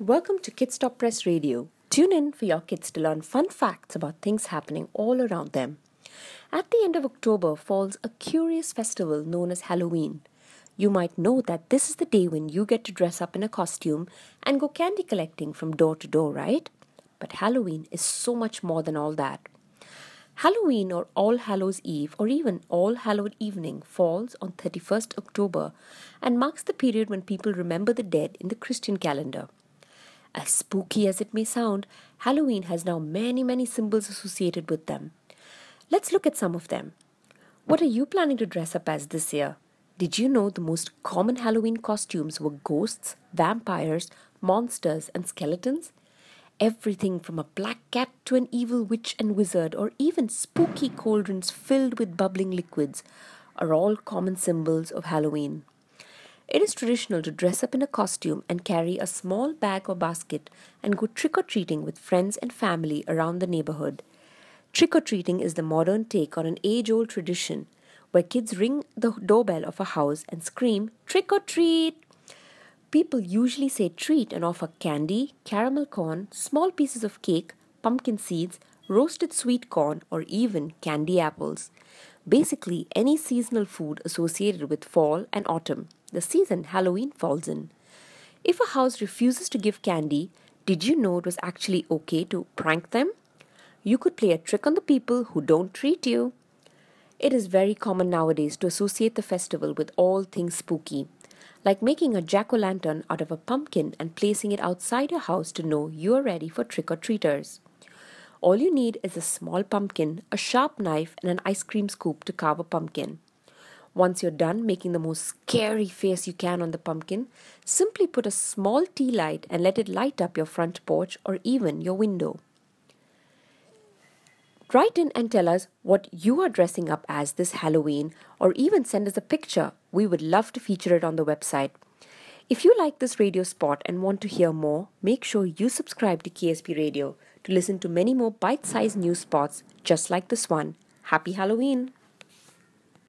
Welcome to Kids Stop Press Radio. Tune in for your kids to learn fun facts about things happening all around them. At the end of October falls a curious festival known as Halloween. You might know that this is the day when you get to dress up in a costume and go candy collecting from door to door, right? But Halloween is so much more than all that. Halloween or All Hallows Eve or even All Hallowed Evening falls on 31st October and marks the period when people remember the dead in the Christian calendar. As spooky as it may sound, Halloween has now many, many symbols associated with them. Let's look at some of them. What are you planning to dress up as this year? Did you know the most common Halloween costumes were ghosts, vampires, monsters, and skeletons? Everything from a black cat to an evil witch and wizard, or even spooky cauldrons filled with bubbling liquids, are all common symbols of Halloween. It is traditional to dress up in a costume and carry a small bag or basket and go trick or treating with friends and family around the neighborhood. Trick or treating is the modern take on an age old tradition where kids ring the doorbell of a house and scream, Trick or treat! People usually say treat and offer candy, caramel corn, small pieces of cake, pumpkin seeds, roasted sweet corn, or even candy apples. Basically, any seasonal food associated with fall and autumn, the season Halloween falls in. If a house refuses to give candy, did you know it was actually okay to prank them? You could play a trick on the people who don't treat you. It is very common nowadays to associate the festival with all things spooky like making a jack o' lantern out of a pumpkin and placing it outside your house to know you are ready for trick or treaters. All you need is a small pumpkin, a sharp knife, and an ice cream scoop to carve a pumpkin. Once you're done making the most scary face you can on the pumpkin, simply put a small tea light and let it light up your front porch or even your window. Write in and tell us what you are dressing up as this Halloween, or even send us a picture. We would love to feature it on the website. If you like this radio spot and want to hear more, make sure you subscribe to KSP Radio to listen to many more bite sized news spots just like this one. Happy Halloween!